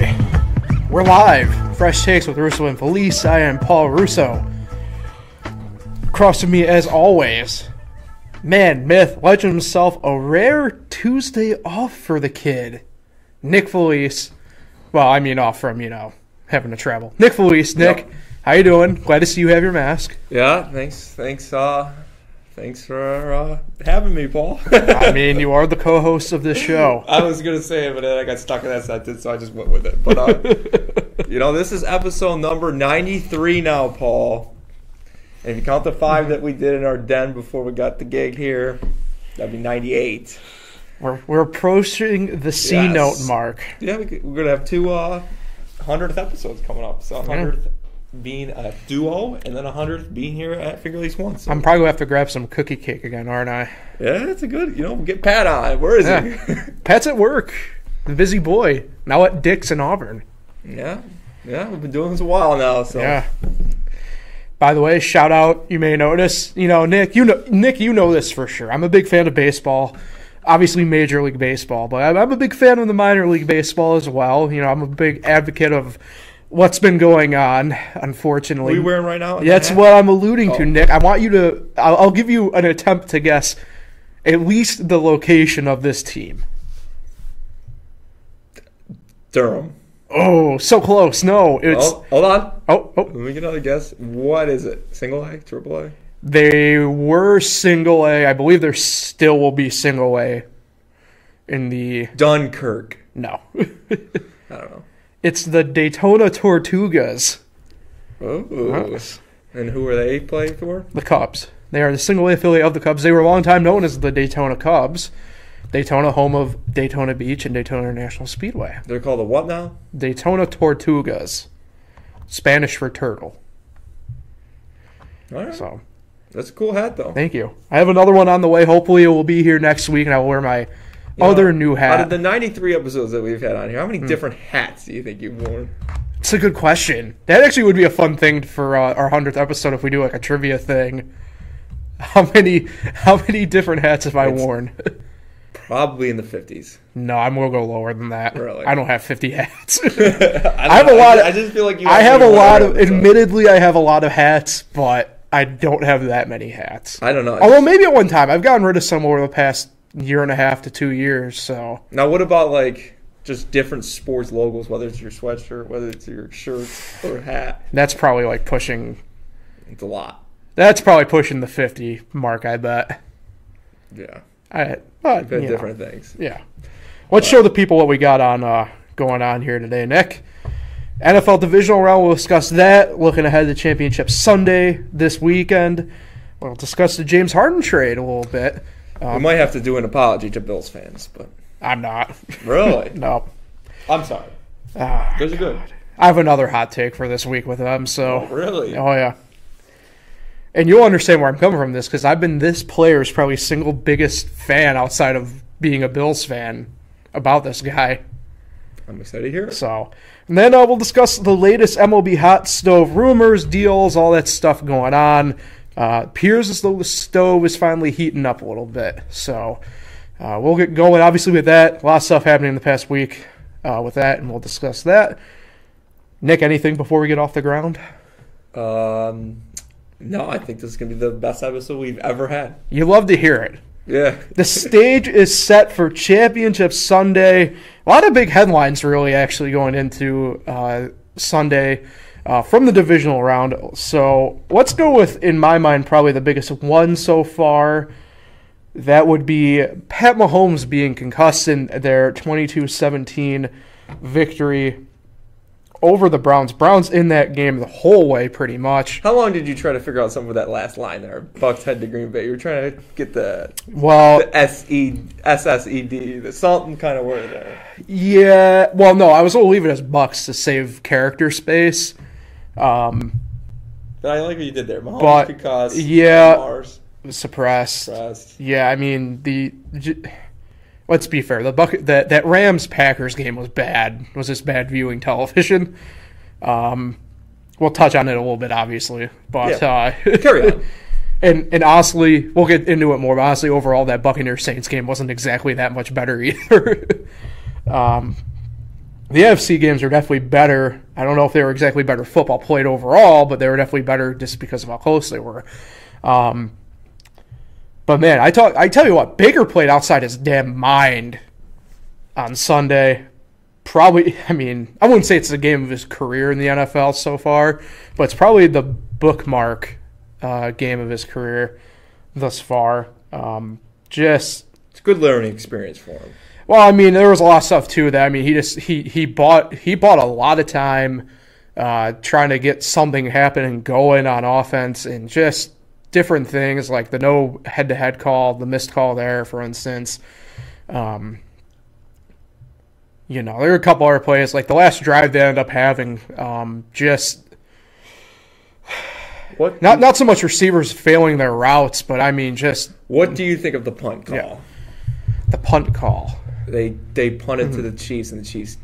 Right, we're live. Fresh takes with Russo and Felice. I am Paul Russo. Across from me, as always, man, myth, legend himself. A rare Tuesday off for the kid, Nick Felice. Well, I mean off from you know having to travel. Nick Felice, Nick, Yep. how you doing? Glad to see you have your mask. Yeah, thanks, thanks, uh, thanks for uh, having me, Paul. I mean, you are the co-host of this show. I was gonna say it, but then I got stuck in that sentence, so I just went with it. But uh, you know, this is episode number ninety-three now, Paul. And if you count the five that we did in our den before we got the gig here, that'd be ninety-eight. We're, we're approaching the C Yes. note mark. Yeah, we, could- we're gonna have two uh, hundredth episodes coming up. So hundredth being a duo, and then a hundredth being here at Finger Lakes Once. So, I'm probably gonna have to grab some cookie cake again, aren't I? yeah, that's a good. You know, get Pat on. Where is Yeah. he? Pat's at work. The busy boy. Now at Dick's in Auburn. Yeah, yeah, we've been doing this a while now. So Yeah. By the way, shout out. You may notice, you know, Nick. You know, Nick. You know this for sure. I'm a big fan of baseball. Obviously, Major League Baseball, but I'm I'm a big fan of the minor league baseball as well. You know, I'm a big advocate of what's been going on. Unfortunately, what are you wearing right now? That's what I'm alluding to, Oh. Nick. I want you to. I'll, I'll give you an attempt to guess at least the location of this team. Durham. Oh, so close. No, it's. Oh, hold on. Oh, oh, Let me get another guess. What is it? Single A, triple A? they were single A. I believe there still will be single A. In the Dunkirk. no, I don't know. It's the Daytona Tortugas, Oh. And who are they playing for? the Cubs. They are the single A affiliate of the Cubs. They were a long time known as the Daytona Cubs. Daytona, home of Daytona Beach and Daytona International Speedway. They're called the what now? Daytona Tortugas, Spanish for turtle. All right. So That's a cool hat, though. thank you. I have another one on the way. Hopefully, it will be here next week, and I will wear my You other know, new Out of the 93 episodes that we've had on here, how many Hmm. different hats do you think you've worn? It's a good question. That actually would be a fun thing for uh, our hundredth episode if we do like a trivia thing. How many how many different hats have I It's- worn? Probably in the 50s. no, I'm gonna go lower than that. Really? I don't have 50 hats. I, I have a lot of- I just feel like you. I have a lot of. Admittedly, I have a lot of hats, but I don't have that many hats. I don't know. Although maybe at one time I've gotten rid of some over the past year and a half to two years. So Now, what about like just different sports logos, whether it's your sweatshirt, whether it's your shirt or hat? that's probably like pushing. It's a lot. That's probably pushing the 50 mark. I bet. Yeah, I but you know. different things. Yeah. Let's show the people what we got on uh, going on here today, Nick. NFL divisional round. We'll discuss that. Looking ahead to championship Sunday this weekend. We'll discuss the James Harden trade a little bit. We might have to do an apology to Bills fans, but I'm not. really, no. I'm sorry. Ah, Those are good. I have another hot take for this week with them. So. Really? Oh yeah. And you'll understand where I'm coming from this because I've been this player's probably single biggest fan outside of being a Bills fan about this guy. I'm excited to hear it. So, and then uh, we'll discuss the latest MLB hot stove rumors, deals, all that stuff going on. Uh, appears as though the stove is finally heating up a little bit. So, uh, we'll get going. Obviously, with that, a lot of stuff happening in the past week uh, with that, and we'll discuss that. Nick, anything before we get off the ground? Um, no, I think this is gonna be the best episode we've ever had. You love to hear it. Yeah. The stage is set for Championship Sunday. A lot of big headlines, really, actually going into uh, Sunday uh, from the divisional round. So let's go with, in my mind, probably the biggest one so far. That would be Pat Mahomes being concussed in their 22 17 victory over the Browns. Browns in that game the whole way, pretty much. How long did you try to figure out some of that last line there? Bucks head to Green Bay. You were trying to get the Well, the S E S S E D, the something kind of word there. Yeah, well, no, I was gonna leave it as Bucks to save character space. Um, But I like what you did there. Mahomes But, because yeah. Mars suppressed. pressed. Yeah, I mean the. j- Let's be fair. The buck that that Rams Packers game was bad. Was this bad viewing television. Um, we'll touch on it a little bit, obviously, but uh, Carry on. And and honestly, we'll get into it more. But honestly, overall, that Buccaneers Saints game wasn't exactly that much better either. um, the AFC games are definitely better. I don't know if they were exactly better football played overall, but they were definitely better just because of how close they were. Um, but man, I talk, I tell you what, Baker played outside his damn mind on Sunday. Probably, I mean, I wouldn't say it's the game of his career in the NFL so far, but it's probably the bookmark uh, game of his career thus far. Um, just It's a good learning experience for him. Well, I mean, there was a lot of stuff too that I mean, he just he he bought he bought a lot of time uh, trying to get something happening going on offense and just different things like the no head to head call, the missed call there, for instance. Um, you know, there were a couple other plays like the last drive they ended up having. Um, just What not not so much receivers failing their routes, but I mean just What do you think of the punt call? Yeah. the punt call. They they punted Mm-hmm. to the Chiefs and the Chiefs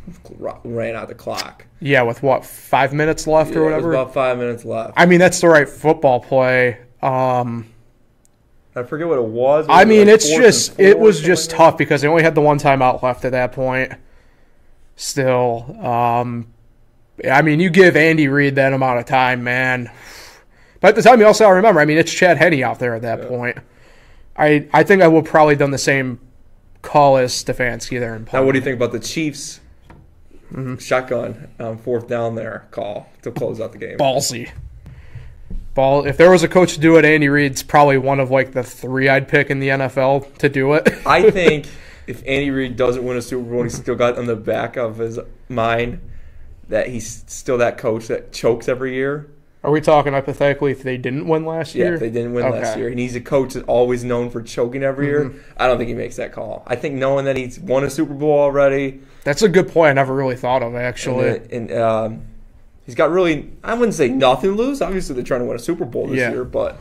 ran out the clock. Yeah, with what five minutes left or Yeah, it whatever. was about five minutes left. I mean, that's the right football play. Um, I forget what it was. I mean, like it's just it was just like tough because they only had the one timeout left at that point. Still, um, I mean, you give Andy Reid that amount of time, man. But at the time, you also remember. I mean, it's Chad Henne out there at that point. I I think I would probably done the same call as Stefanski there in that? Now, what do you think about the Chiefs Mm-hmm. shotgun um, fourth down there call to close out the game? ballsy. Ball. If there was a coach to do it, Andy Reid's probably one of like the three I'd pick in the NFL to do it. I think if Andy Reid doesn't win a Super Bowl, he's still got on the back of his mind that he's still that coach that chokes every year. Are we talking hypothetically if they didn't win last Yeah, year? if they didn't win last Okay. Mm-hmm. year, and he's a coach that's always known for choking every year. I don't think he makes that call. I think knowing that he's won a Super Bowl already, That's a good point. I never really thought of and, actually. and um, he's got really, I wouldn't say nothing to lose. Obviously, they're trying to win a Super Bowl this Yeah. year, but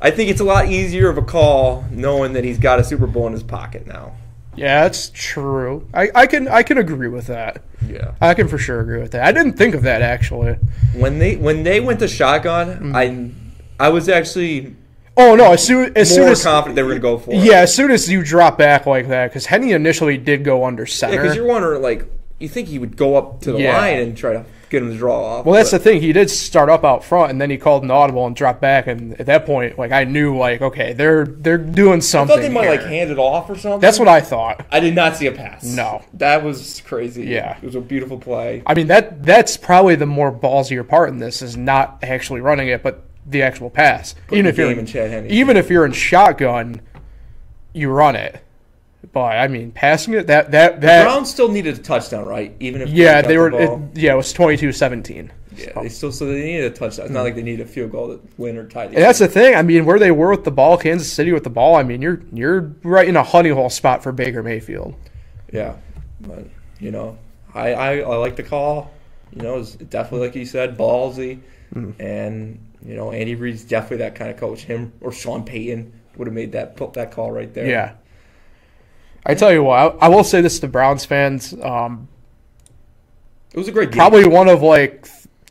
I think it's a lot easier of a call knowing that he's got a Super Bowl in his pocket now. Yeah, that's true. I, I can I can agree with that. Yeah. I can for sure agree with that. I didn't think of that actually. When they when they went to shotgun, Mm. I I was actually Oh no! As soon as soon more as confident they were going to go for it. yeah, as soon as you drop back like that, because Henne initially did go under center. because you're wondering like you think he would go up to the Yeah. line and try to get him to draw off. Well, that's but- the thing. He did start up out front, and then he called an audible and dropped back. And at that point, like I knew, like okay, they're they're doing I something. thought they might here. like hand it off or something. That's what I thought. I did not see a pass. No. that was crazy. Yeah. it was a beautiful play. I mean that that's probably the more ballsier part in this is not actually running it, but the actual pass. even if you're in even if you're in shotgun, you run it. But I mean, passing it that that that Browns still needed a touchdown, right? Even if yeah, got they were ball. it, yeah, it was 22-17. yeah, So- they still so they needed a touchdown. It's not like they needed a field goal to win or tie. The And that's the thing. I mean, where they were with the ball, Kansas City with the ball. I mean, you're you're right in a honey hole spot for Baker Mayfield. Yeah, but you know, I, I, I like the call. You know, it's definitely like you said, ballsy, Mm-hmm. and you know, Andy Reid's definitely that kind of coach. Him or Sean Payton would have made that put that call right there. Yeah. I tell you what, I, I will say this to Browns fans. Um, it was a great game. probably one of like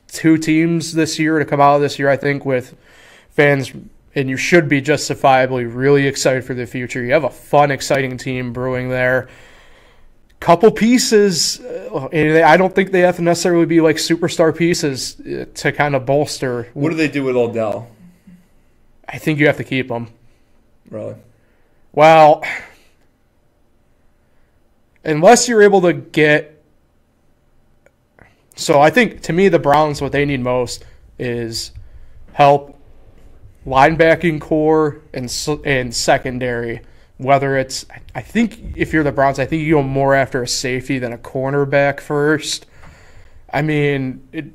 two teams this year to come out of this year. I think with fans, and you should be justifiably really excited for the future. You have a fun, exciting team brewing there. Couple pieces, uh, and I don't think they have to necessarily be like superstar pieces uh, to kind of bolster. What do they do with Odell? I think you have to keep them. Really? Well, unless you're able to get. So I think to me, the Browns, what they need most is help linebacking core and and secondary. Whether it's, I think if you're the Browns, I think you go more after a safety than a cornerback first. I mean, it,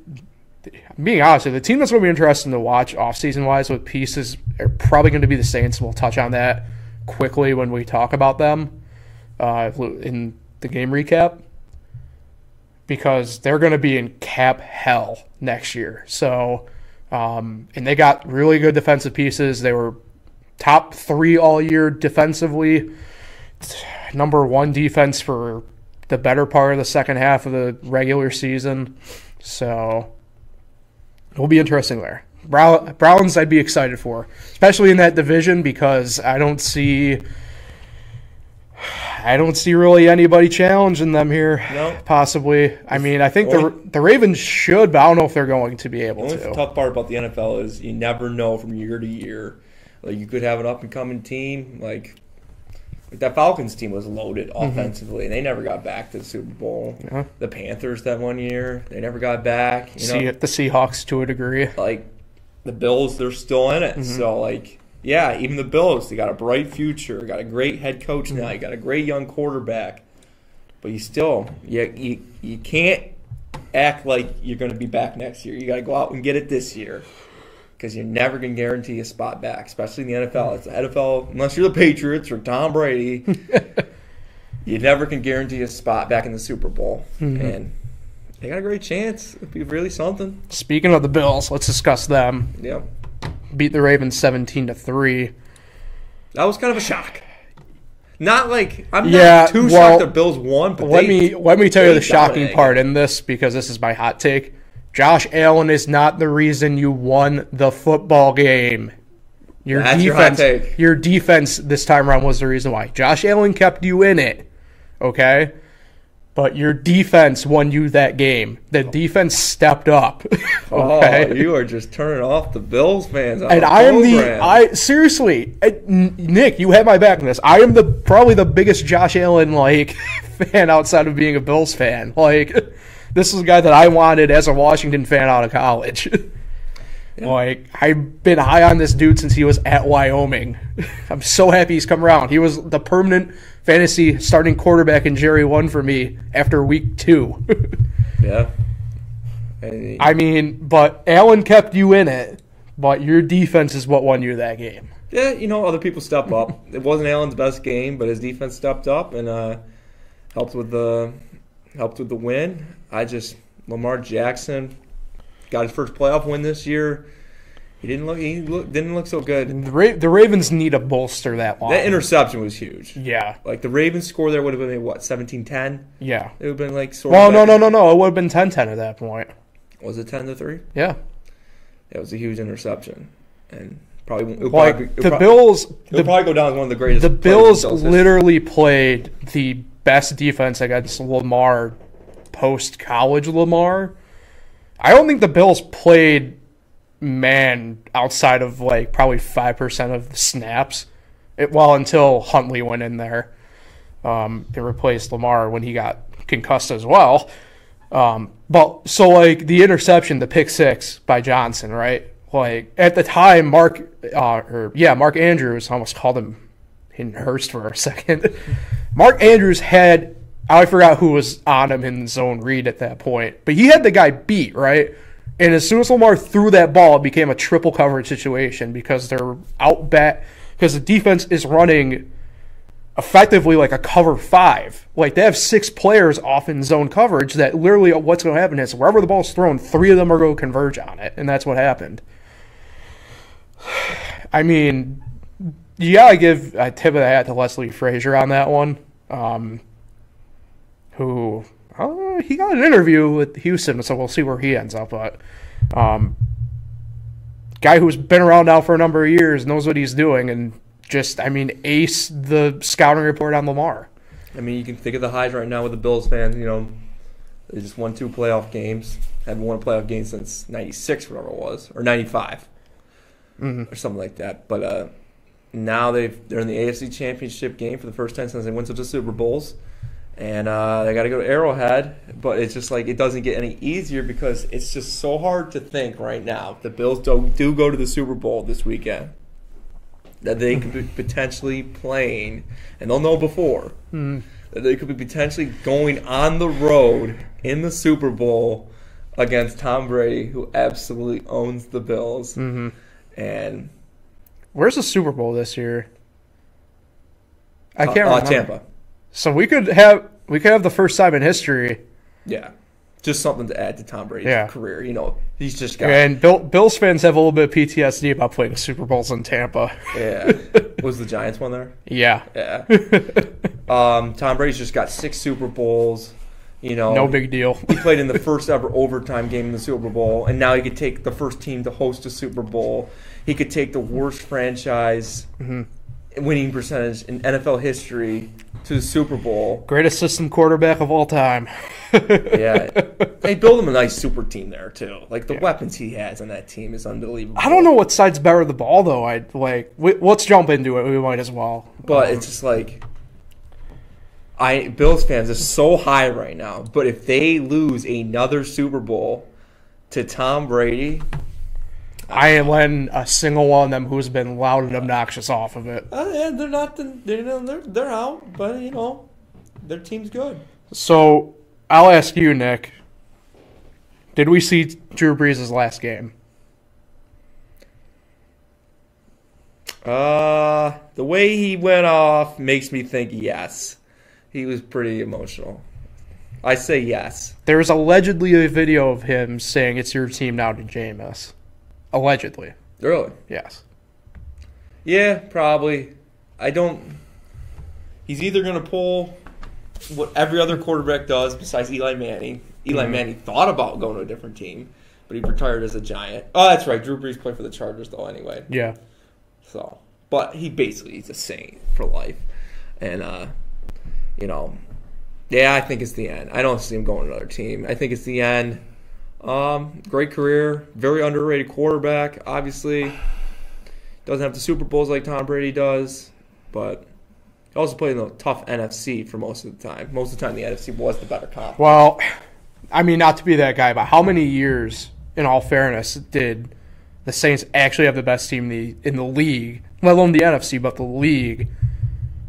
being honest, the team that's going to be interesting to watch offseason wise with pieces are probably going to be the Saints. We'll touch on that quickly when we talk about them uh, in the game recap because they're going to be in cap hell next year. So, um, and they got really good defensive pieces. They were top three all year defensively, number one defense for the better part of the second half of the regular season. So, it'll be interesting there. Brow- Browns, I'd be excited for, especially in that division because I don't see. I don't see really anybody challenging them here. No. Possibly. I mean, I think the Only- the Ravens should, but I don't know if they're going to be able The only to. tough part about the NFL is you never know from year to year. Like you could have an up and coming team, like, like that Falcons team was loaded offensively, and they never got back to the Super Bowl. Mm-hmm. Yeah. The Panthers that one year, they never got back. You know, See the Seahawks to a degree. like the Bills, they're still in Mm-hmm. it. So like, yeah, even the Bills, they got a bright future, got a great head coach now, you got a great young quarterback, but you still, you you, you can't act like you're going to be back next year. You got to go out and get it this year. Because you're never going to guarantee a spot back, especially in the NFL. It's the NFL, unless you're the Patriots or Tom Brady, you never can guarantee a spot back in the Super Bowl. Mm-hmm. And they got a great chance. It'd be really something. Speaking of the Bills, let's discuss them. Yeah. Beat the Ravens seventeen to three. That was kind of a shock. Not like I'm Yeah, not too well, shocked the Bills won, but Let they, me let me tell you the shocking part in this because this is my hot take. Josh Allen is not the reason you won the football game. Your That's your defense, take. your defense this time around was the reason why. Josh Allen kept you in it, okay? But your defense won you that game. The oh. defense stepped up. Oh, okay? Oh, you are just turning off the Bills fans. And I am the I seriously, I- Nick, you have my back in this. I am the probably the biggest Josh Allen like fan outside of being a Bills fan. Like this is a guy that I wanted as a Washington fan out of college. Like I've been high on this dude since he was at Wyoming. I'm so happy he's come around. He was the permanent fantasy starting quarterback in Jerry one for me after week two. yeah. I mean, but Allen kept you in it, but your defense is what won you that game. yeah, you know, other people step up. it wasn't Allen's best game, but his defense stepped up and uh, helped with the helped with the win. I just Lamar Jackson got his first playoff win this year. He didn't look. He look, didn't look so good. The, Ra- the Ravens need to bolster that line. That interception was huge. yeah, Like the Ravens score there would have been what 17-10? yeah. It would have been like sort Well, of no, no, no, no. It would have been 10-10 at that point. Was it ten to three? Yeah, It was a huge interception, and probably like probably, the Bills. The, probably go down as one of the greatest. the Bills Bills history. literally played the best defense against Lamar post college Lamar. I don't think the Bills played man outside of like probably five percent of the snaps. It, well, until Huntley went in there um, and replaced Lamar when he got concussed as well. Um, but so like the interception, the pick six by Johnson, right? Like at the time, Mark, uh, or yeah, Mark Andrews I almost called him in Hurst for a second. Mark Andrews had I forgot who was on him in zone read at that point, but he had the guy beat right. And as soon as Lamar threw that ball, it became a triple coverage situation because they're out bat because the defense is running effectively like a cover five. Like they have six players off in zone coverage that literally what's going to happen is wherever the ball's thrown, three of them are going to converge on it, and that's what happened. I mean, you gotta give a tip of the hat to Leslie Frazier on that one. Um, who uh, he got an interview with Houston, so we'll see where he ends up. But um, guy who's been around now for a number of years knows what he's doing, and just I mean, ace the scouting report on Lamar. I mean, you can think of the highs right now with the Bills fans. You know, they just won two playoff games. Haven't won a playoff game since '96, whatever it was, or '95, or something like that. But uh, now they've they're in the AFC Championship game for the first time since they went to the Super Bowls, and uh, they got to go to Arrowhead. But it's just like it doesn't get any easier because it's just so hard to think right now. The Bills do, do go to the Super Bowl this weekend. That they could be potentially playing, and they'll know before that they could be potentially going on the road in the Super Bowl against Tom Brady, who absolutely owns the Bills. Mm-hmm. And Where's the Super Bowl this year? I can't uh, remember. Tampa, So we could have we could have the first time in history, yeah, just something to add to Tom Brady's Yeah. career. You know, he's just got and Bill, Bills fans have a little bit of PTSD about playing Super Bowls in Tampa. yeah. Was the Giants one there? Yeah, Yeah. um, Tom Brady's just got six Super Bowls. You know, no big deal. He played in the first ever overtime game in the Super Bowl, and now he could take the first team to host a Super Bowl. He could take the worst franchise winning percentage in NFL history to the Super Bowl. Greatest system quarterback of all time. Yeah, they build him a nice super team there too. Like the weapons he has on that team is unbelievable. I don't know what side's better the ball though. I like. We, let's jump into it. We might as well. but Um, it's just like I Bills fans are so high right now. But if they lose another Super Bowl to Tom Brady, I ain't letting a single one of them who's been loud and obnoxious off of it. uh, yeah, they're not the, they're, they're they're out. But you know, their team's good. So I'll ask you, Nick. Did we see Drew Brees' last game? Uh, the way he went off makes me think yes. He was pretty emotional. I say yes. There's allegedly a video of him saying it's your team now to Jameis. Allegedly, Really? yes. Yeah, probably. I don't. He's either going to pull what every other quarterback does besides Eli Manning. Eli Mhm. Manning thought about going to a different team, but he retired as a Giant. Oh, that's right. Drew Brees played for the Chargers though, anyway. Yeah. So, but he basically he's a saint for life, and uh, you know, yeah, I think it's the end. I don't see him going to another team. I think it's the end. Um, great career, very underrated quarterback. Obviously, doesn't have the Super Bowls like Tom Brady does, but he also played in the tough NFC for most of the time. Most of the time, the NFC was the better comp. Well, I mean, not to be that guy, but how many years, in all fairness, did the Saints actually have the best team in the in the league, let alone the NFC, but the league,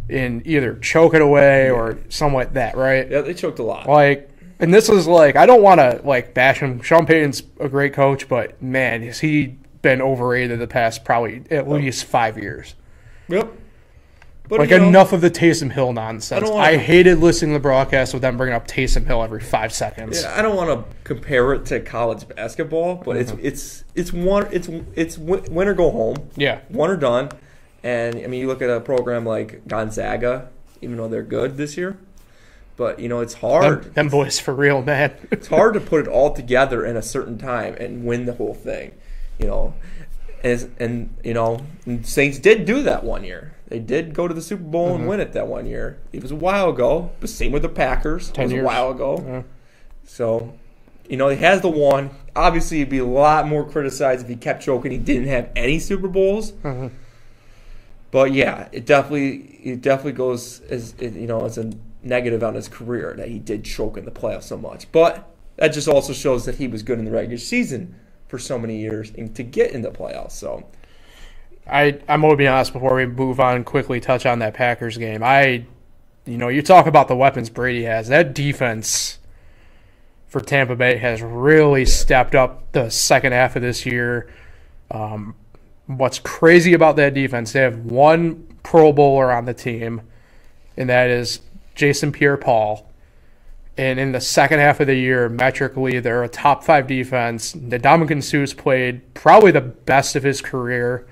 in either choke it away or somewhat that, right? Yeah, they choked a lot. Like, and this is like, I don't want to like bash him. Sean Payton's a great coach, but man, has he been overrated the past probably at least five years. Yep. But Like you know, enough of the Taysom Hill nonsense. I I, hated listening to the broadcast with them bringing up Taysom Hill every five seconds. Yeah, I don't want to compare it to college basketball, but it's Mm-hmm. it's it's one it's it's win or go home, Yeah. one or done. And I mean, you look at a program like Gonzaga, even though they're good this year, but you know it's hard. Them, them boys for real, man. It's hard to put it all together in a certain time and win the whole thing, you know. As, and you know, and Saints did do that one year. They did go to the Super Bowl Mm-hmm. and win it that one year. It was a while ago. But same with the Packers. It was years. a while ago. Yeah. So, you know, he has the one. Obviously, he'd be a lot more criticized if he kept choking. He didn't have any Super Bowls. Mhm. But yeah, it definitely it definitely goes as it, you know as a negative on his career that he did choke in the playoffs so much. But that just also shows that he was good in the regular season for so many years and to get in the playoffs. So I I'm gonna be honest before we move on. Quickly touch on that Packers game. I, you know, you talk about the weapons Brady has. That defense for Tampa Bay has really stepped up the second half of this year. Um, what's crazy about that defense? They have one Pro Bowler on the team, and that is Jason Pierre-Paul. And in the second half of the year, metrically, they're a top five defense. Ndamukong Suh's played probably the best of his career.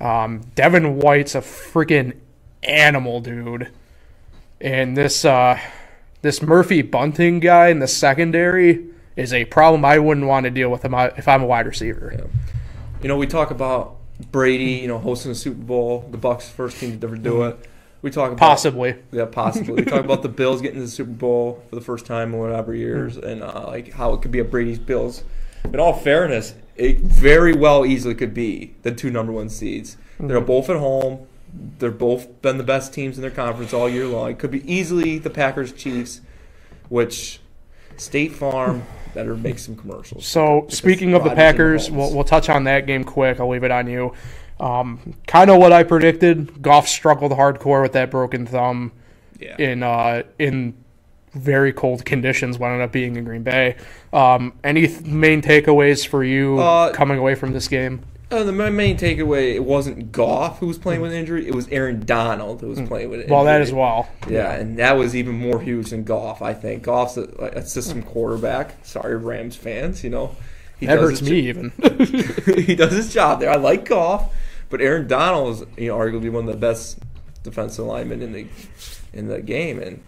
Um, Devin White's a freaking animal, dude. And this uh, this Murphy Bunting guy in the secondary is a problem I wouldn't want to deal with if I'm a wide receiver. you know we talk about Brady, you know, hosting a Super Bowl, the Bucks first team to ever do it. We talk about Possibly. Yeah, possibly. we talk about the Bills getting to the Super Bowl for the first time in whatever years, and uh, like how it could be a Brady's Bills. In all fairness, it very well easily could be the two number one seeds. They're both at home. They're both been the best teams in their conference all year long. It could be easily the Packers Chiefs, which State Farm better make some commercials. So speaking of the Packers, we'll, we'll touch on that game quick. I'll leave it on you. Um, kind of what I predicted. Goff struggled hardcore with that broken thumb yeah. in uh, in very cold conditions. Wound up being in Green Bay. Um, any th- main takeaways for you Uh, coming away from this game? Uh, the my main takeaway it wasn't Goff who was playing with injury; it was Aaron Donald who was playing with injury. Mm. Well, that as well. Yeah, and that was even more huge than Goff. I think Goff's a, a system quarterback. Sorry, Rams fans. You know, he That hurts me even. he does his job there. I like Goff, but Aaron Donald is you know arguably one of the best defensive linemen in the in the game, and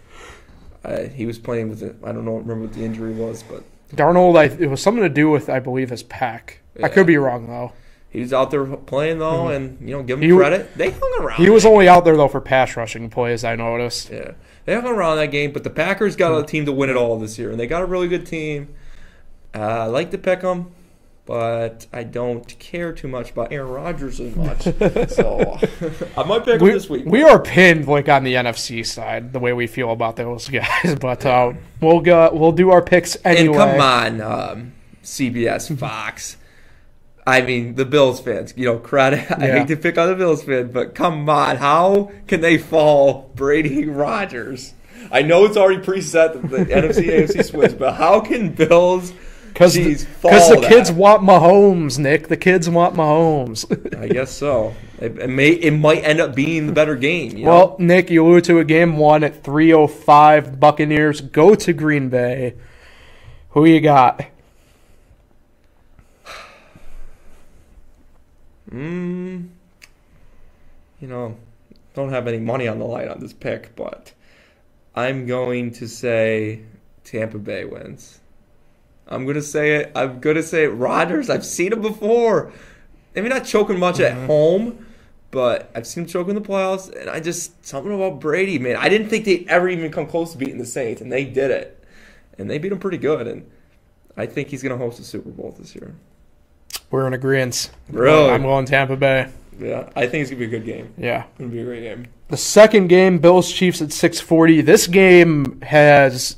uh, he was playing with it. I don't know, remember what the injury was, but Donald, I, it was something to do with, I believe, his pack. I could be wrong though. he was out there playing though, and you know, give him He credit. They hung around. He was only out there though for pass rushing plays. I noticed. Yeah, they hung around that game, but the Packers got a team to win it all this year, and they got a really good team. Uh, I like to pick them, but I don't care too much about Aaron Rodgers as much. so I might pick We, him this week. we are pinned like on the NFC side the way we feel about those guys, but uh, we'll go. We'll do our picks anyway. And come on, um, CBS, Fox. I mean, the Bills fans, you know, credit. I Yeah. hate to pick on the Bills fans, but come on, how can they fall Brady Rodgers? I know it's already preset that the NFC AFC switch, but how can Bills? Because Jeez, the fall kids want Mahomes, Nick. The kids want Mahomes. I guess so. It, it may it might end up being the better game. You know? well, Nick, you alluded to a game one at 305. Buccaneers go to Green Bay. Who you got? Mm, you know, don't have any money on the line on this pick, but I'm going to say Tampa Bay wins. I'm gonna say it. I'm gonna say it. Rodgers. I've seen him before. Maybe not choking much at mm-hmm. home, but I've seen him choke in the playoffs. And I just something about Brady, man. I didn't think they'd ever even come close to beating the Saints, and they did it. And they beat them pretty good. And I think he's gonna host a Super Bowl this year. We're in agreement. Really? I'm going Tampa Bay. Yeah, I think it's gonna be a good game. Yeah. It's gonna be a great game. The second game, Bills Chiefs at 640. This game has,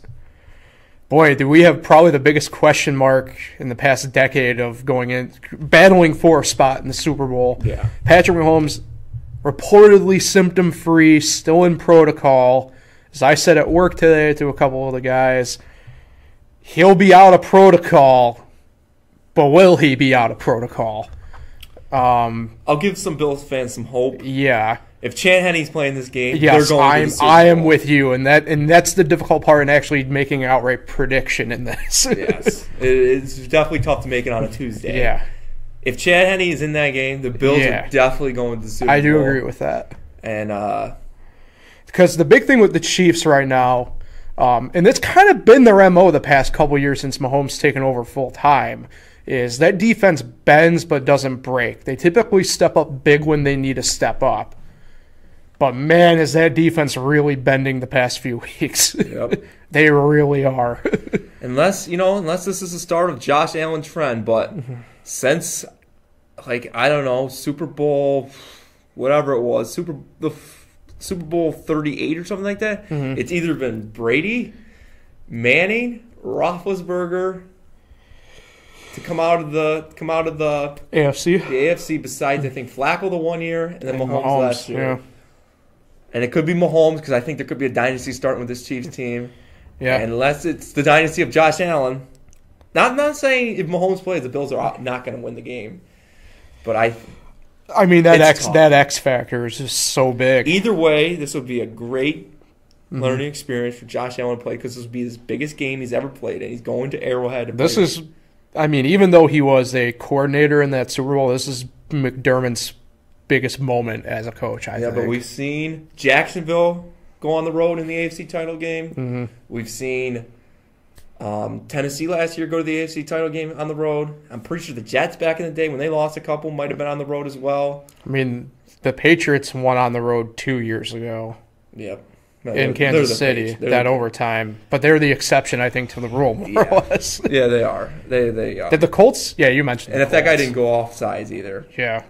boy, do we have probably the biggest question mark in the past decade of going in, battling for a spot in the Super Bowl. Yeah. Patrick Mahomes, reportedly symptom free, still in protocol. As I said at work today to a couple of the guys, he'll be out of protocol, but will he be out of protocol? Um, I'll give some Bills fans some hope. yeah. If Chad Henne's playing this game, Yes, they're going I'm. I am with you, and that and that's the difficult part in actually making an outright prediction in this. Yes, It- it's definitely tough to make it on a Tuesday. yeah, If Chad Henne is in that game, the Bills Yeah. are definitely going to the Super Bowl. I do agree with that And uh, because the big thing with the Chiefs right now, um, and it's kind of been their mo the past couple years since Mahomes taken over full time, is that defense bends but doesn't break. They typically step up big when they need to step up. But man, is that defense really bending the past few weeks? Yep. they really are. unless you know, unless this is the start of Josh Allen's trend, but Mm-hmm. since like I don't know Super Bowl, whatever it was, Super the Super Bowl thirty eight or something like that, Mm-hmm. it's either been Brady, Manning, Roethlisberger. To come out of the come out of the AFC. the AFC besides I think Flacco the one year and then And Mahomes, Mahomes, last year. yeah. And it could be Mahomes because I think there could be a dynasty starting with this Chiefs team. Yeah. Unless it's the dynasty of Josh Allen. Not not saying if Mahomes plays, the Bills are not going to win the game. But I I mean that X tough. that X factor is just so big. either way, this would be a great Mm-hmm. learning experience for Josh Allen to play because this would be his biggest game he's ever played, and he's going to Arrowhead. To This is, I mean, even though he was a coordinator in that Super Bowl, this is McDermott's biggest moment as a coach. I yeah, think. but we've seen Jacksonville go on the road in the AFC title game. hmm We've seen um, Tennessee last year go to the AFC title game on the road. I'm pretty sure the Jets back in the day when they lost a couple might have been on the road as well. I mean, the Patriots won on the road two years ago Yep. No, in Kansas the City. That the- overtime, but they're the exception, I think, to the rule more Yeah. or less. Yeah, they are. They they are. Did the Colts? Yeah, you mentioned. and if that guy didn't go off sides either, yeah.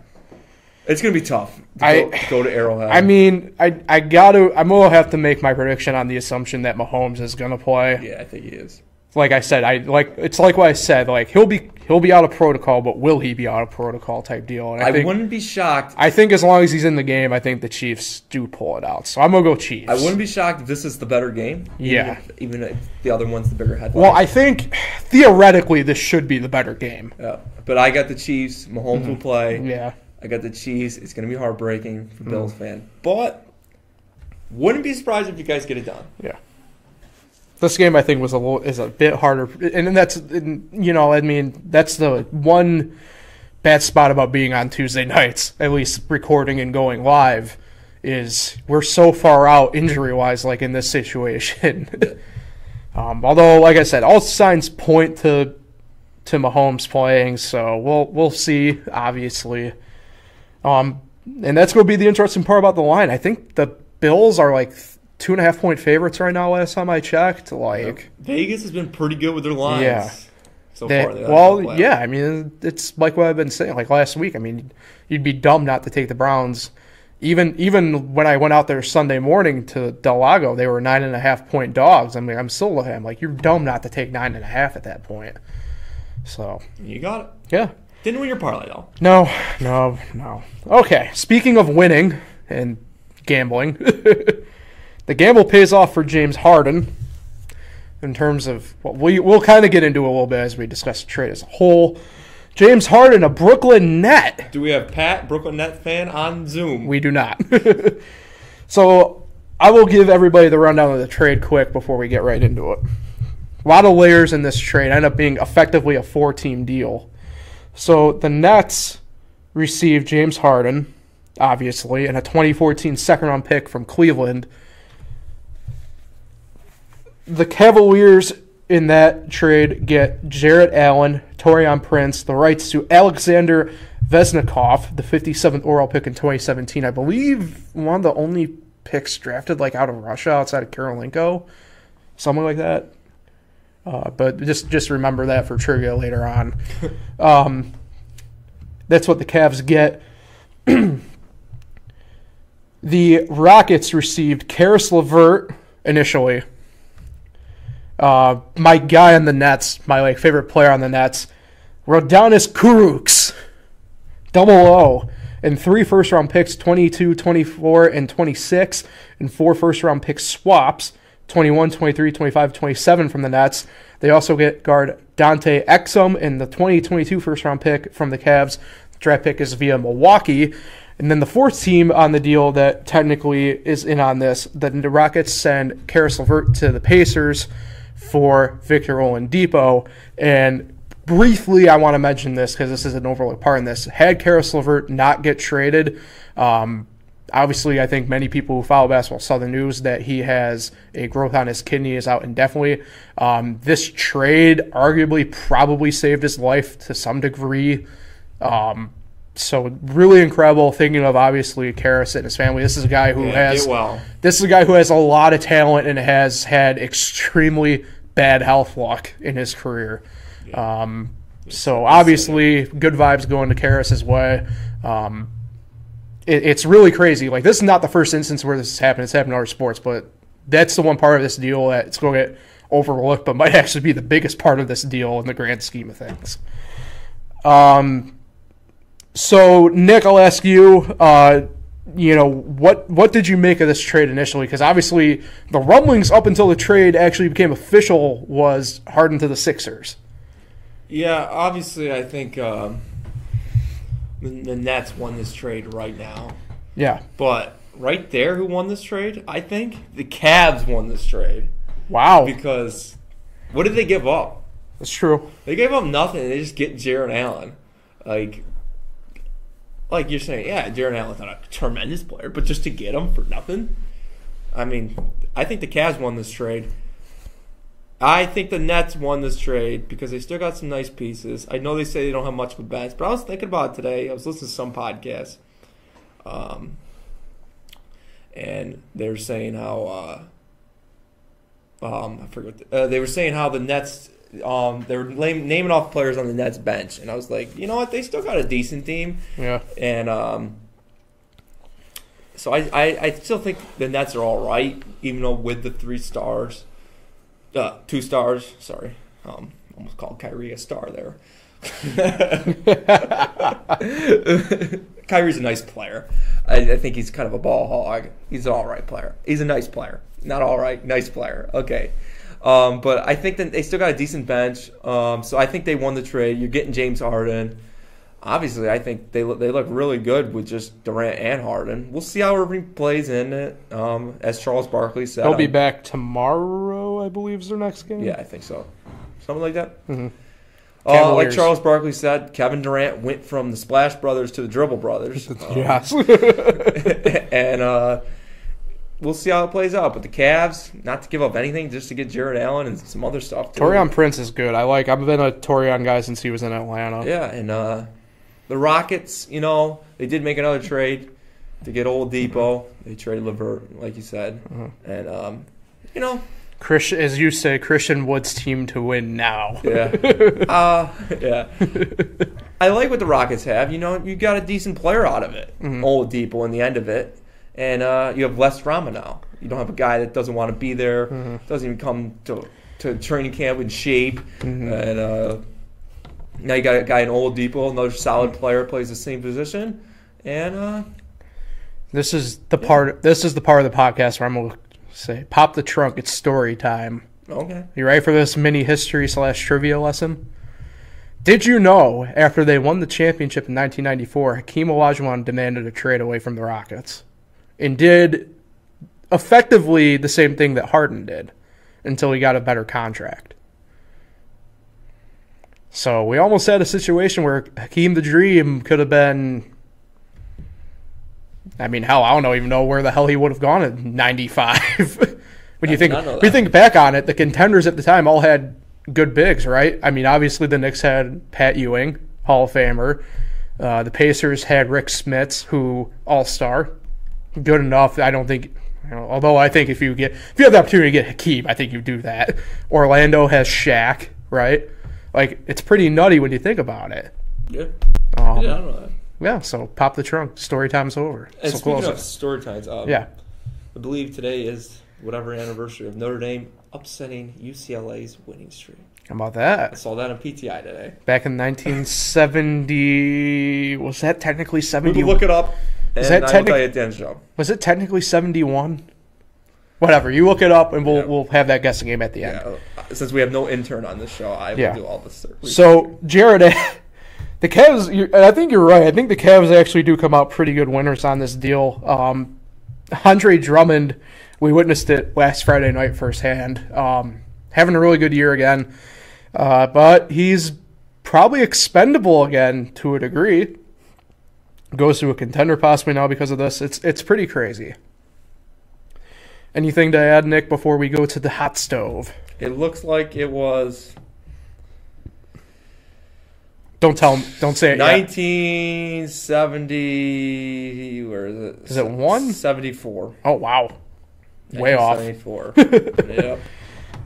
It's gonna be tough. To I- go, go to Arrowhead. I mean, I I gotta. I'm gonna have to make my prediction on the assumption that Mahomes is gonna play. yeah, I think he is. like I said, I like it's like what I said. Like he'll be he'll be out of protocol, but will he be out of protocol type deal? And I, I, think wouldn't be shocked. I think as long as he's in the game, I think the Chiefs do pull it out. So I'm gonna go Chiefs. I wouldn't be shocked if this is the better game. even Yeah. if- Even if the other one's the bigger headline. Well, I think theoretically this should be the better game. yeah. But I got the Chiefs. Mahomes will play. Mm-hmm. Yeah. I got the Chiefs. It's going to be heartbreaking for Mm. Bills fan, but wouldn't be surprised if you guys get it done. Yeah. This game I think was a little is a bit harder, and that's you know I mean that's the one bad spot about being on Tuesday nights, at least recording and going live, is we're so far out injury wise, like in this situation. um, although, like I said, all signs point to to Mahomes playing. So we'll we'll see. Obviously, um, and that's going to be the interesting part about the line. I think the Bills are like two and a half point favorites right now. Last time I checked, like Vegas has been pretty good with their lines. Yeah. So they, far, well, yeah. I mean, it's like what I've been saying. Like last week, I mean, you'd be dumb not to take the Browns. Even even when I went out there Sunday morning to Del Lago, they were nine and a half point dogs. I mean, I'm still looking. I'm like, you're dumb not to take nine and a half at that point. So You got it. yeah. Didn't win your parlay though. No, no, no. Okay, speaking of winning and gambling, the gamble pays off for James Harden in terms of what we we'll kind of get into a little bit as we discuss the trade as a whole. James Harden, a Brooklyn net. Do we have Pat, Brooklyn Net fan, on Zoom? We do not. so I will give everybody the rundown of the trade quick before we get right into it. A lot of layers in this trade end up being effectively a four team deal. So the Nets received James Harden, obviously, and a 2014 second round pick from Cleveland. The Cavaliers in that trade get Jarrett Allen, Taurean Prince, the rights to Alexander Vezenkov, the 57th overall pick in 2017. I believe one of the only picks drafted like out of Russia outside of Kirilenko, something like that. Uh, but just just remember that for trivia later on. um, that's what the Cavs get. the Rockets received Caris LeVert initially. Uh, my guy on the Nets, my like favorite player on the Nets, Rodions Kurucs, double O, and three first round picks 22, 24, and 26, and four first round pick swaps 21, 23, 25, 27 from the Nets. They also get guard Dante Exum and the 2022 first round pick from the Cavs. The draft pick is via Milwaukee. And then the fourth team on the deal that technically is in on this, the Rockets send Caris LeVert to the Pacers for Victor Oladipo. And briefly, I want to mention this because this is an overlooked part in this. Had Caris LeVert not get traded, um, obviously, I think many people who follow basketball saw the news that he has a growth on his kidney is out indefinitely. Um, this trade arguably probably saved his life to some degree. Um, so really incredible. Thinking of obviously Caris and his family. This is a guy who Yeah, has well. this is a guy who has a lot of talent and has had extremely bad health luck in his career. Um, so obviously, good vibes going to Caris' way. Um, it, it's really crazy. Like this is not the first instance where this has happened. It's happened in other sports, but that's the one part of this deal that's going to get overlooked, but might actually be the biggest part of this deal in the grand scheme of things. Um, so Nick, I'll ask you. Uh, you know what? What did you make of this trade initially? Because obviously, the rumblings up until the trade actually became official was Harden to the Sixers. Yeah, obviously, I think um, the, the Nets won this trade right now. Yeah. But right there, who won this trade? I think the Cavs won this trade Wow. because what did they give up? That's true. They gave up nothing. They just get Jarrett Allen, like, like you're saying, yeah, Jarrett Allen's not a tremendous player, but just to get him for nothing. I mean, I think the Cavs won this trade. I think the Nets won this trade because they still got some nice pieces. I know they say they don't have much of a bench, but I was thinking about it today. I was listening to some podcasts, um, and they were saying how uh, um, I forget. The, uh, they were saying how the Nets um, they were name, naming off players on the Nets bench, and I was like, you know what? They still got a decent team, Yeah. and um, so I, I I still think the Nets are all right, even though with the three stars, uh, two stars. Sorry, um, almost called Kyrie a star there. Kyrie's a nice player. I, I think he's kind of a ball hog. He's an all right player. He's a nice player. Not all right, nice player. Okay. Um, but I think that they still got a decent bench. Um, so I think they won the trade. You're getting James Harden. Obviously, I think they look, they look really good with just Durant and Harden. We'll see how Irving plays in it. Um, as Charles Barkley said, They'll be I'm- back tomorrow, I believe, is their next game. Yeah, I think so. Something like that. Mhm. Uh, like Charles Barkley said, Kevin Durant went from the Splash Brothers to the Dribble Brothers. Um, Yes. and uh, we'll see how it plays out. But the Cavs, not to give up anything, just to get Jared Allen and some other stuff. Too. Taurean Prince is good. I like. I've been a Taurean guy since he was in Atlanta. Yeah, and uh, the Rockets, you know, they did make another trade to get Oladipo. They traded LeVert, like you said, Mm-hmm. and um, you know, Christian, as you say, Christian Wood's team to win now. yeah, uh, yeah. I like what the Rockets have. You know, you got a decent player out of it, Mhm. Dipo, in the end of it, and uh, you have less drama now. You don't have a guy that doesn't want to be there, Mhm. doesn't even come to to training camp in shape, Mhm. and uh, now you got a guy in Oladipo, another solid player, plays the same position, and uh, This is the part. This is the part of the podcast where I'm gonna say, "Pop the trunk." It's story time. okay. You ready for this mini history slash trivia lesson? Did you know after they won the championship in 1994, Hakeem Olajuwon demanded a trade away from the Rockets, and did effectively the same thing that Harden did until he got a better contract. So we almost had a situation where Hakeem the Dream could have been. I mean, hell, I don't know, even know where the hell he would have gone in '95. when you I think, when you think back on it, the contenders at the time all had good bigs, right? I mean, obviously the Knicks had Pat Ewing, Hall of Famer. Uh, the Pacers had Rick Smits, who All Star, good enough. I don't think. You know, although I think if you get if you have the opportunity to get Hakeem, I think you do that. Orlando has Shaq, right? Like it's pretty nutty when you think about it. Yeah, Um, yeah, I don't know that. yeah, so pop the trunk. Story time's over. And so speaking close of it. story times, um, Yeah. I believe today is whatever anniversary of Notre Dame upsetting UCLA's winning streak. How about that? I saw that on PTI today. Back in 1970, was that technically We 70? look it up, and that I will technic- tell you at the end of the show. Was it technically 71? Whatever. You look it up, and we'll Yeah. we'll have that guessing game at the end. Yeah, since we have no intern on this show, I will do all this. research. So, Jared, the Cavs, you- I think you're right. I think the Cavs actually do come out pretty good winners on this deal. Um, Andre Drummond, we witnessed it last Friday night firsthand. Um, having a really good year again. Uh, but he's probably expendable again to a degree. Goes to a contender possibly now because of this. It's it's pretty crazy. Anything to add, Nick, before we go to the hot stove? It looks like it was Don't tell him. Don't say it 1970. Where is it? Is it one? 74. Oh wow, way off. 1974. yep.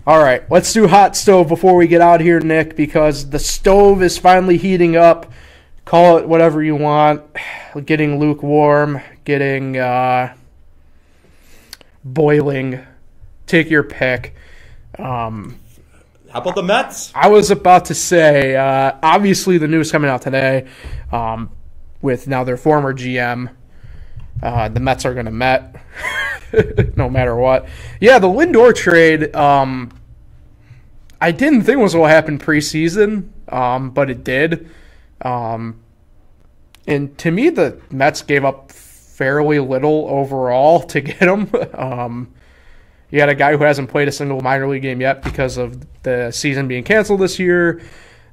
All right, let's do hot stove before we get out here, Nick, because the stove is finally heating up. Call it whatever you want. Getting lukewarm, getting uh, boiling. Take your pick. Um, How about the Mets? I was about to say, uh, obviously the news coming out today, um, with now their former GM, uh, the Mets are going to Met, no matter what. Yeah, the Lindor trade, um, I didn't think was going to happen preseason, um, but it did. Um, and to me, the Mets gave up fairly little overall to get him. Um, you got a guy who hasn't played a single minor league game yet because of the season being canceled this year.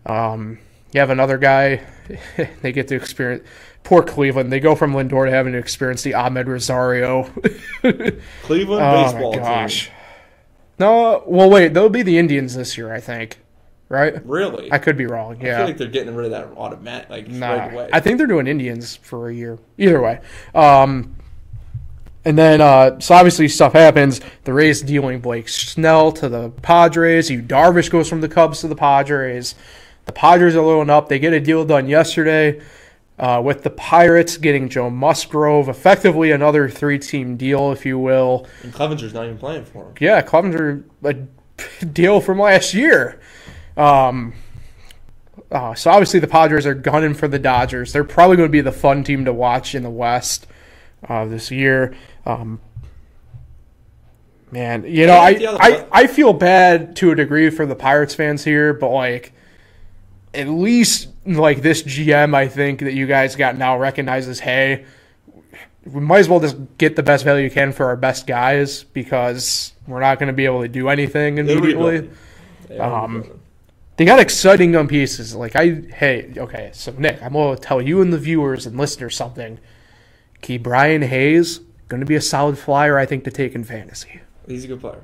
Um, you have another guy. they get to experience. Poor Cleveland. They go from Lindor to having to experience the Amed Rosario. Cleveland oh baseball gosh. team. No, well, wait. They'll be the Indians this year, I think. Right? Really? I could be wrong. I Yeah. feel like they're getting rid of that automatic, like Nah, right away. I think they're doing Indians for a year. Either way. Um, and then, uh, so obviously stuff happens. The Rays dealing Blake Snell to the Padres. You Darvish goes from the Cubs to the Padres. The Padres are loading up. They get a deal done yesterday uh, with the Pirates getting Joe Musgrove. Effectively another three-team deal, if you will. and Clevinger's not even playing for him. Yeah, Clevinger a deal from last year. Um, uh, so obviously the Padres are gunning for the Dodgers. They're probably going to be the fun team to watch in the West uh, this year. Um, man, you know, I, Yeah, the other- I I feel bad to a degree for the Pirates fans here, but like at least like this GM, I think that you guys got now recognizes, hey, we might as well just get the best value you can for our best guys because we're not going to be able to do anything immediately. They Um. They got exciting young pieces. Like I, hey, okay, so Nick, I'm gonna tell you and the viewers and listeners something. Ke'Bryan Hayes, going to be a solid flyer, I think, to take in fantasy. He's a good player.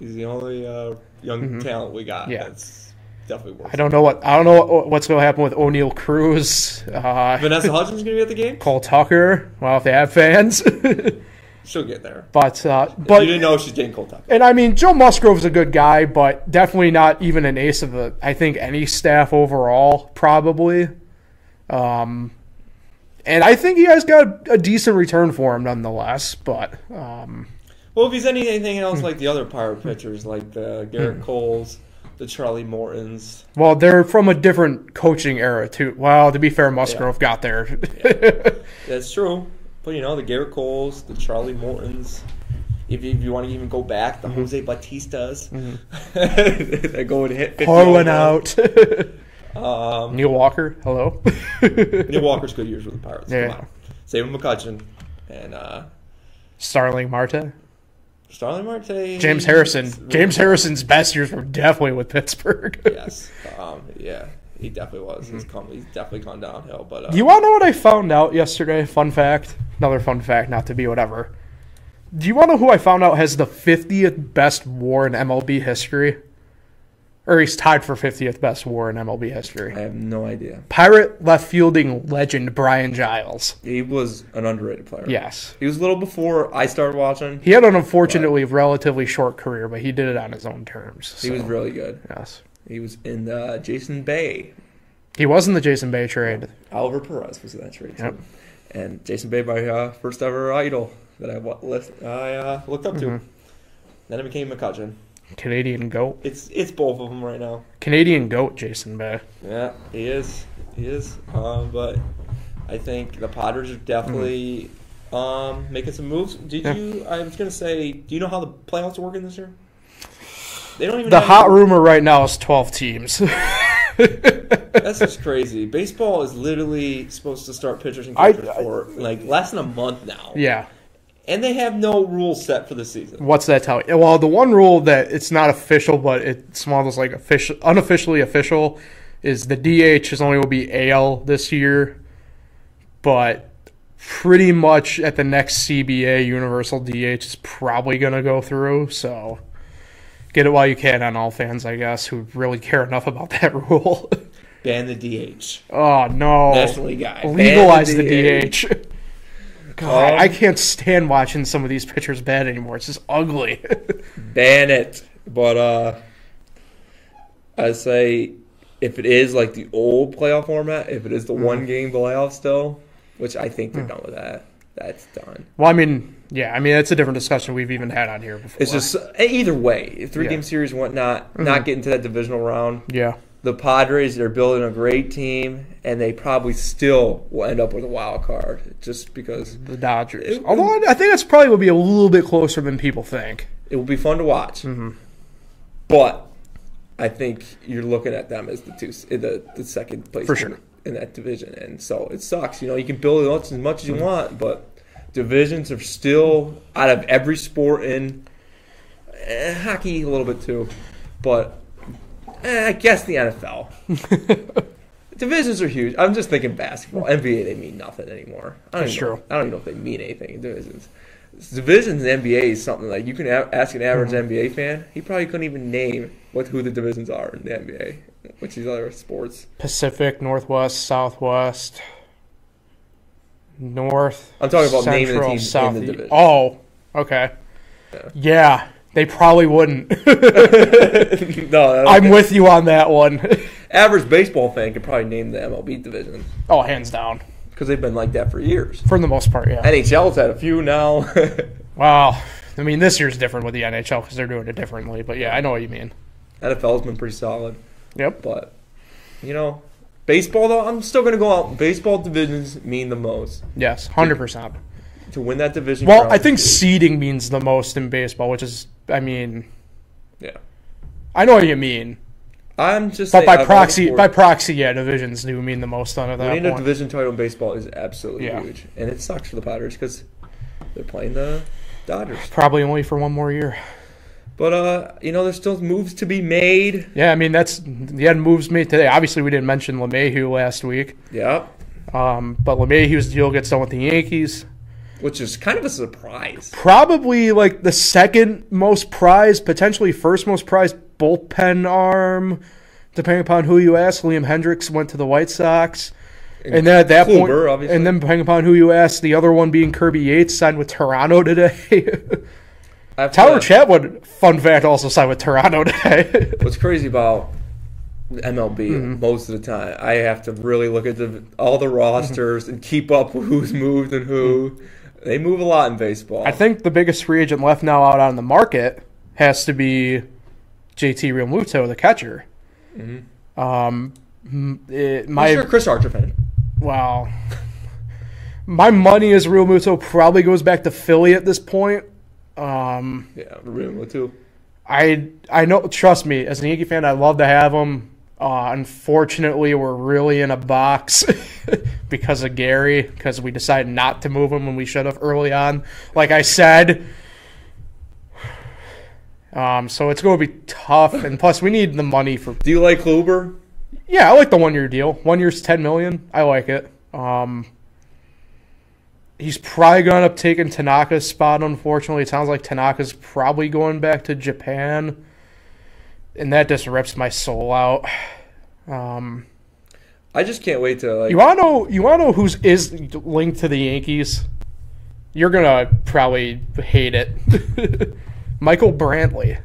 He's the only uh, young talent we got. Mm-hmm. Yeah. That's definitely worth I don't know what I don't know what, what's going to happen with Oneil Cruz, uh, Vanessa Hudgens going to be at the game? Cole Tucker. Well, if they have fans, She'll get there. but uh, you but didn't know she's Cole Tucker. and I mean Joe Musgrove's a good guy, but definitely not even an ace of the I think any staff overall probably. Um, and I think he guys got a decent return for him nonetheless. But um, Well, if he's anything else Hmm. like the other Pirate pitchers, like the Gerrit Coles, the Charlie Mortons, well, they're from a different coaching era too. Well, to be fair, Musgrove got there. that's true. But you know, the Gerrit Coles, the Charlie Mortons. If you, if you want to even go back, Mm-hmm. the Jose Bautistas, they go and hit 50 Harlan out. Um, Neil Walker, hello. Neil Walker's good years with the Pirates. Yeah. Come on. McCutchen and uh, Starling Marte. Starling Marte. James Harrison. James Harrison's best years were definitely with Pittsburgh. Yes. Um, yeah, he definitely was. He's come. He's definitely gone downhill. But uh, you want to know what I found out yesterday? Fun fact. Another fun fact, not to be whatever. Do you want to know who I found out has the 50th best war in MLB history? Or he's tied for 50th best war in MLB history. I have no idea. Pirate left fielding legend Brian Giles. He was an underrated player. Yes. He was a little before I started watching. He had an unfortunately relatively short career, but he did it on his own terms. He was really good. yes. He was in uh, Jason Bay. He was in the Jason Bay trade. Oliver Perez was in that trade too. Yep. And Jason Bay, my uh, first ever idol that I list, I uh, looked up to. Mm-hmm. Then it became McCutchen. Canadian goat. It's it's both of them right now. Canadian goat Jason Bay. Yeah, he is. He is. Um, but I think the Padres are definitely um, making some moves. Did Yeah. you? I was gonna say, do you know how the playoffs are working this year? They don't even. The hot rumor right now is 12 teams. That's just crazy. Baseball is literally supposed to start pitchers and I- catchers for like less than a month now, yeah. And they have no rules set for the season. What's that tell you? Well, the one rule that it's not official, but it's almost like official, unofficially official, is the DH is only will be AL this year, but pretty much at the next CBA, Universal DH is probably going to go through. So get it while you can on all fans, I guess, who really care enough about that rule. Ban the DH. oh no! National League guy. Ban Legalize the DH. God, Um, I can't stand watching some of these pitchers bad anymore. It's just ugly. Ban it. But uh I say if it is like the old playoff format, if it is the Mm. one game playoff still, which I think they're done with that. That's done. well, I mean, yeah, I mean it's a different discussion we've even had on here before. It's just either way, three game Yeah. series and whatnot, not getting to that divisional round. yeah, The Padres are building a great team, and they probably still will end up with a wild card just because the Dodgers. It- Although I think it's probably will be a little bit closer than people think. it will be fun to watch. Mm-hmm. But I think you're looking at them as the two, the the second place For team sure. in that division, and so it sucks. You know, you can build it as much as Mm-hmm. you want, but divisions are still out of every sport in eh, hockey a little bit too, but eh, I guess the NFL. Divisions are huge. I'm just thinking basketball. NBA, they mean nothing anymore. I don't That's even know- true. I don't even know if they mean anything in divisions. Divisions in NBA is something like you can ask an average Mm-hmm. NBA fan. He probably couldn't even name what who the divisions are in the NBA, which is other sports. Pacific, Northwest, Southwest, North. I'm talking about naming the Central, teams in the division. Oh, okay. Yeah. Yeah, they probably wouldn't. no, I'm with you on that one. average baseball fan could probably name the MLB division oh, hands down. because they've been like that for years. For the most part, yeah. NHL's had a few now. Well, I mean, this year's different with the NHL because they're doing it differently. But yeah, I know what you mean. NFL's been pretty solid. Yep. But you know, baseball though, I'm still gonna go out. Baseball divisions mean the most Yes, hundred percent. to win that division. Well. I think seeding means the most in baseball, which is, I mean, yeah. I know what you mean, I'm just but saying, by out of all proxy, by proxy, yeah, divisions do mean the most on it. That winning a division title in baseball is absolutely Yeah. huge, and it sucks for the Padres because they're playing the Dodgers. Probably only for one more year. But uh, you know, there's still moves to be made. Yeah, I mean that's the end moves made today. Obviously, we didn't mention LeMahieu last week, Yeah, um, but LeMahieu's deal gets done with the Yankees. Which is kind of a surprise. Probably like the second most prized, potentially first most prized bullpen arm, depending upon who you ask. Liam Hendriks went to the White Sox. And then at that Kluber, point, obviously. and then depending upon who you ask, the other one being Kirby Yates signed with Toronto today. Tyler Chatwood, fun fact, also signed with Toronto today. What's crazy about MLB Mm-hmm. most of the time, I have to really look at the all the rosters and keep up with who's moved and who. They move a lot in baseball. Mm-hmm. I think the biggest free agent left now out on the market has to be JT Realmuto, the catcher. Um, m- it, my sure Chris Archer fan. Well, my money is Realmuto probably goes back to Philly at this point. Um, Yeah, really too. I I know. Trust me, as an Yankee fan, I love to have him. Uh, unfortunately, we're really in a box because of Gary because we decided not to move him when we should have early on. Like I said. Um, so it's going to be tough, and plus we need the money for Do you like Kluber? yeah, I like the one year deal. One year's ten million. I like it. Um, he's probably going to take taking Tanaka's spot. Unfortunately, it sounds like Tanaka's probably going back to Japan, and that just rips my soul out. Um, I just can't wait to like. you want to know? You want to know who's is linked to the Yankees? You're gonna probably hate it. Michael Brantley.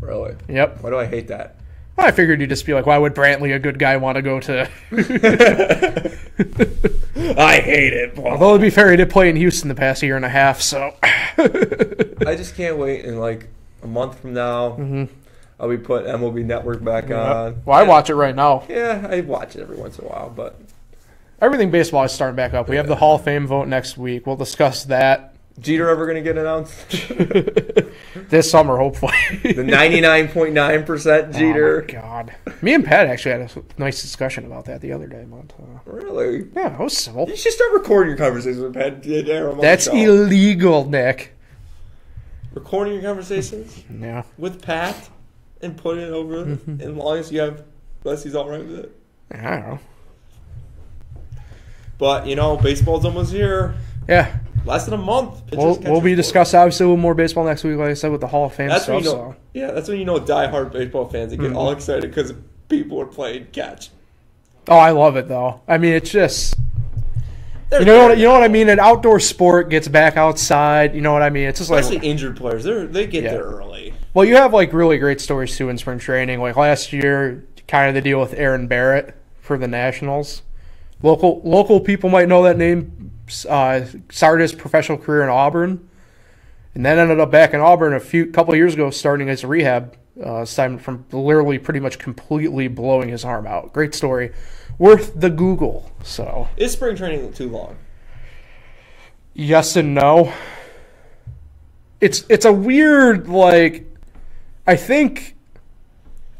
really? Yep. Why do I hate that? I figured you'd just be like, why would Brantley, a good guy, want to go to? I hate it. Paul. Although to be fair, he did play in Houston the past year and a half, so I just can't wait. In like a month from now, Mm-hmm. Be putting MLB Network back on. well, I watch it right now. Yeah, I watch it every once in a while, but Everything baseball is starting back up. We have the Hall of Fame vote next week. We'll discuss that Jeter ever gonna get announced? this summer, hopefully. the ninety nine point nine percent Jeter. Oh God, me and Pat actually had a nice discussion about that the other day. But uh, Really? yeah, it was civil. You should start recording your conversations with Pat That's illegal, Nick. recording your conversations Yeah, with Pat and put it over Mm-hmm. as long as you have unless he's all right with it. I don't know. But you know, baseball's almost here. Yeah, Less than a month. We'll we'll be discussing obviously little more baseball next week, like I said, with the Hall of Fame That's stuff. when you know. so. Yeah, that's when you know diehard baseball fans that get Mm-hmm. all excited because people are playing catch. Oh, I love it though. I mean, it's just They're you know what you know what I mean. An outdoor sport gets back outside. You know what I mean. It's just Especially like injured players, they they get Yeah. there early. Well, you have like really great stories too in spring training. Like last year, kind of the deal with Aaron Barrett for the Nationals. Local local people might know that name. Uh, started his professional career in Auburn, and then ended up back in Auburn a few couple of years ago, starting as a rehab uh, assignment from literally pretty much completely blowing his arm out. Great story, worth the Google. So. Is spring training too long? yes and no. It's it's a weird like I think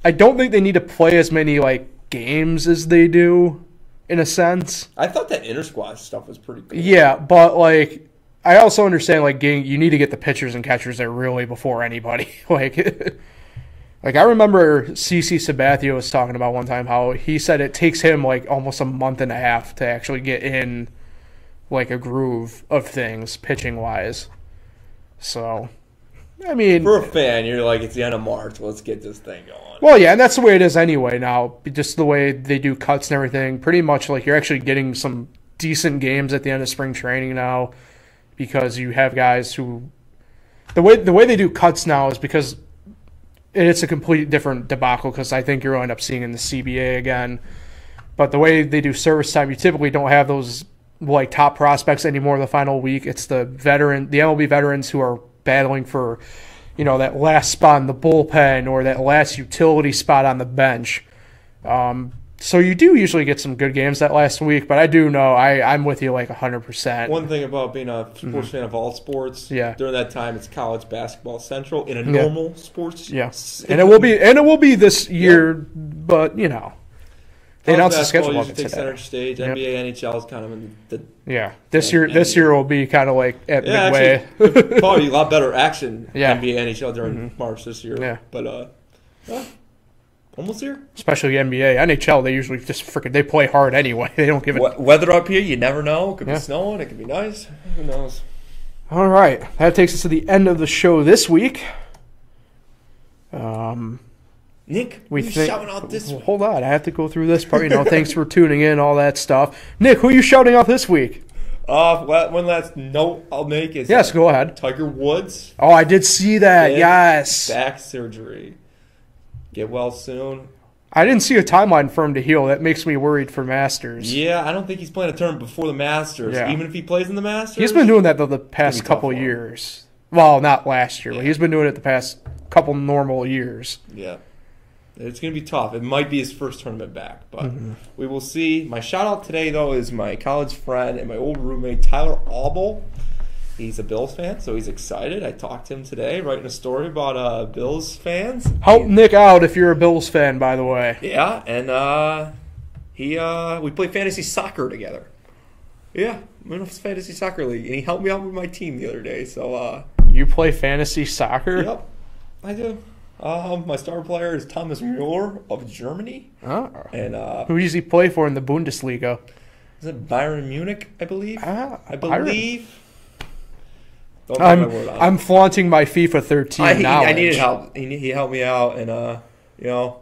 I don't think they need to play as many like games as they do in a sense. I thought that inter squad stuff was pretty cool. Yeah, but like I also understand like getting you need to get the pitchers and catchers there really before anybody. like like I remember CC Sabathia was talking about one time how he said it takes him like almost a month and a half to actually get in like a groove of things pitching wise. So I mean For a fan, you're like, it's the end of March. Let's get this thing going. well, yeah, and that's the way it is anyway now. Just the way they do cuts and everything. Pretty much like you're actually getting some decent games at the end of spring training now because you have guys who the way the way they do cuts now is because it's a complete different debacle because I think you'll end up seeing in the CBA again. But the way they do service time, you typically don't have those like top prospects anymore the final week. It's the veteran, the MLB veterans who are battling for, you know, that last spot in the bullpen or that last utility spot on the bench. Um, so you do usually get some good games that last week, but I do know I, I'm with you like 100%. One thing about being a sports fan of all sports, Mm-hmm. Yeah. during that time, it's college basketball central in a normal sports. yeah. And it will be and it will be this year, but you know. They announced the schedule usually takes center today. stage. Yep. NBA, NHL is kind of in the Yeah. This year this year will be kind of like at yeah, midway. actually probably a lot better action. Yeah. Mm-hmm. NBA, NHL during March this year. Yeah. but uh, almost here. Especially NBA. NHL they usually just freaking they play hard anyway. They don't give it We- Weather up here, you never know. It could Yeah. be snowing. It could be nice. Who knows? All right, that takes us to the end of the show this week. Um, Nick, we think. shouting out this hold on, I have to go through this part. You know, thanks for tuning in, all that stuff. Nick, who are you shouting out this week? Uh, one last note I'll make is Yes, go ahead. Tiger Woods Oh, I did see that. Yes, back surgery. Get well soon. I didn't see a timeline for him to heal. That makes me worried for Masters. Yeah, I don't think he's playing a tournament before the Masters. Yeah. Even if he plays in the Masters, He's been doing that though the past couple years. Well, not last year, but he's been doing it the past couple normal years. Yeah. It's going to be tough. It might be his first tournament back, but Mm-hmm. we will see. My shout out today, though, is my college friend and my old roommate, Tyler Auble. He's a Bills fan, so he's excited. I talked to him today, writing a story about uh, Bills fans. Help Nick out if you're a Bills fan, by the way. Yeah, and uh, he uh, we play fantasy soccer together. Yeah, a fantasy soccer league, and he helped me out with my team the other day. So, uh, You play fantasy soccer? yep, I do. Um, my star player is Thomas Mueller of Germany, Oh. and uh, Who does he play for in the Bundesliga? is it Bayern Munich? I believe. Ah, I believe. Don't take my word I'm. I'm flaunting my FIFA 13 I, he. I needed help. He, he helped me out, and uh, you know,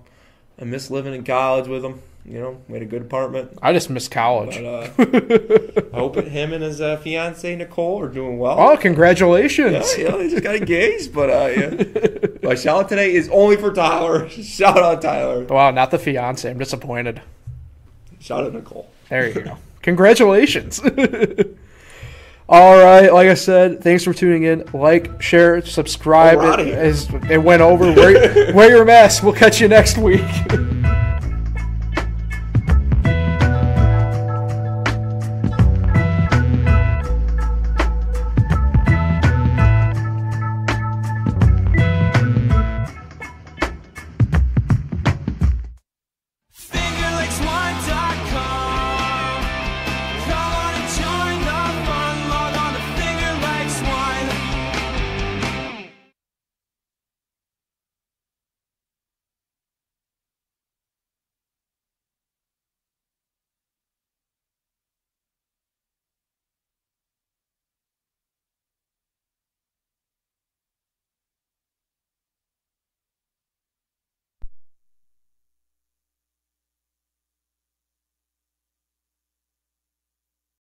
I miss living in college with him. You know, we had a good apartment. I just miss college. But uh, I hope him and his uh, fiance Nicole are doing well. oh, congratulations! Yeah, yeah, they just got engaged. But uh, yeah. my shout out today is only for Tyler. Shout out Tyler. Wow, not the fiance. I'm disappointed. Shout out Nicole. There you go. Congratulations. All right, like I said, thanks for tuning in. Like, share, subscribe. Oh, It, it went over. Wear, wear your mask. We'll catch you next week.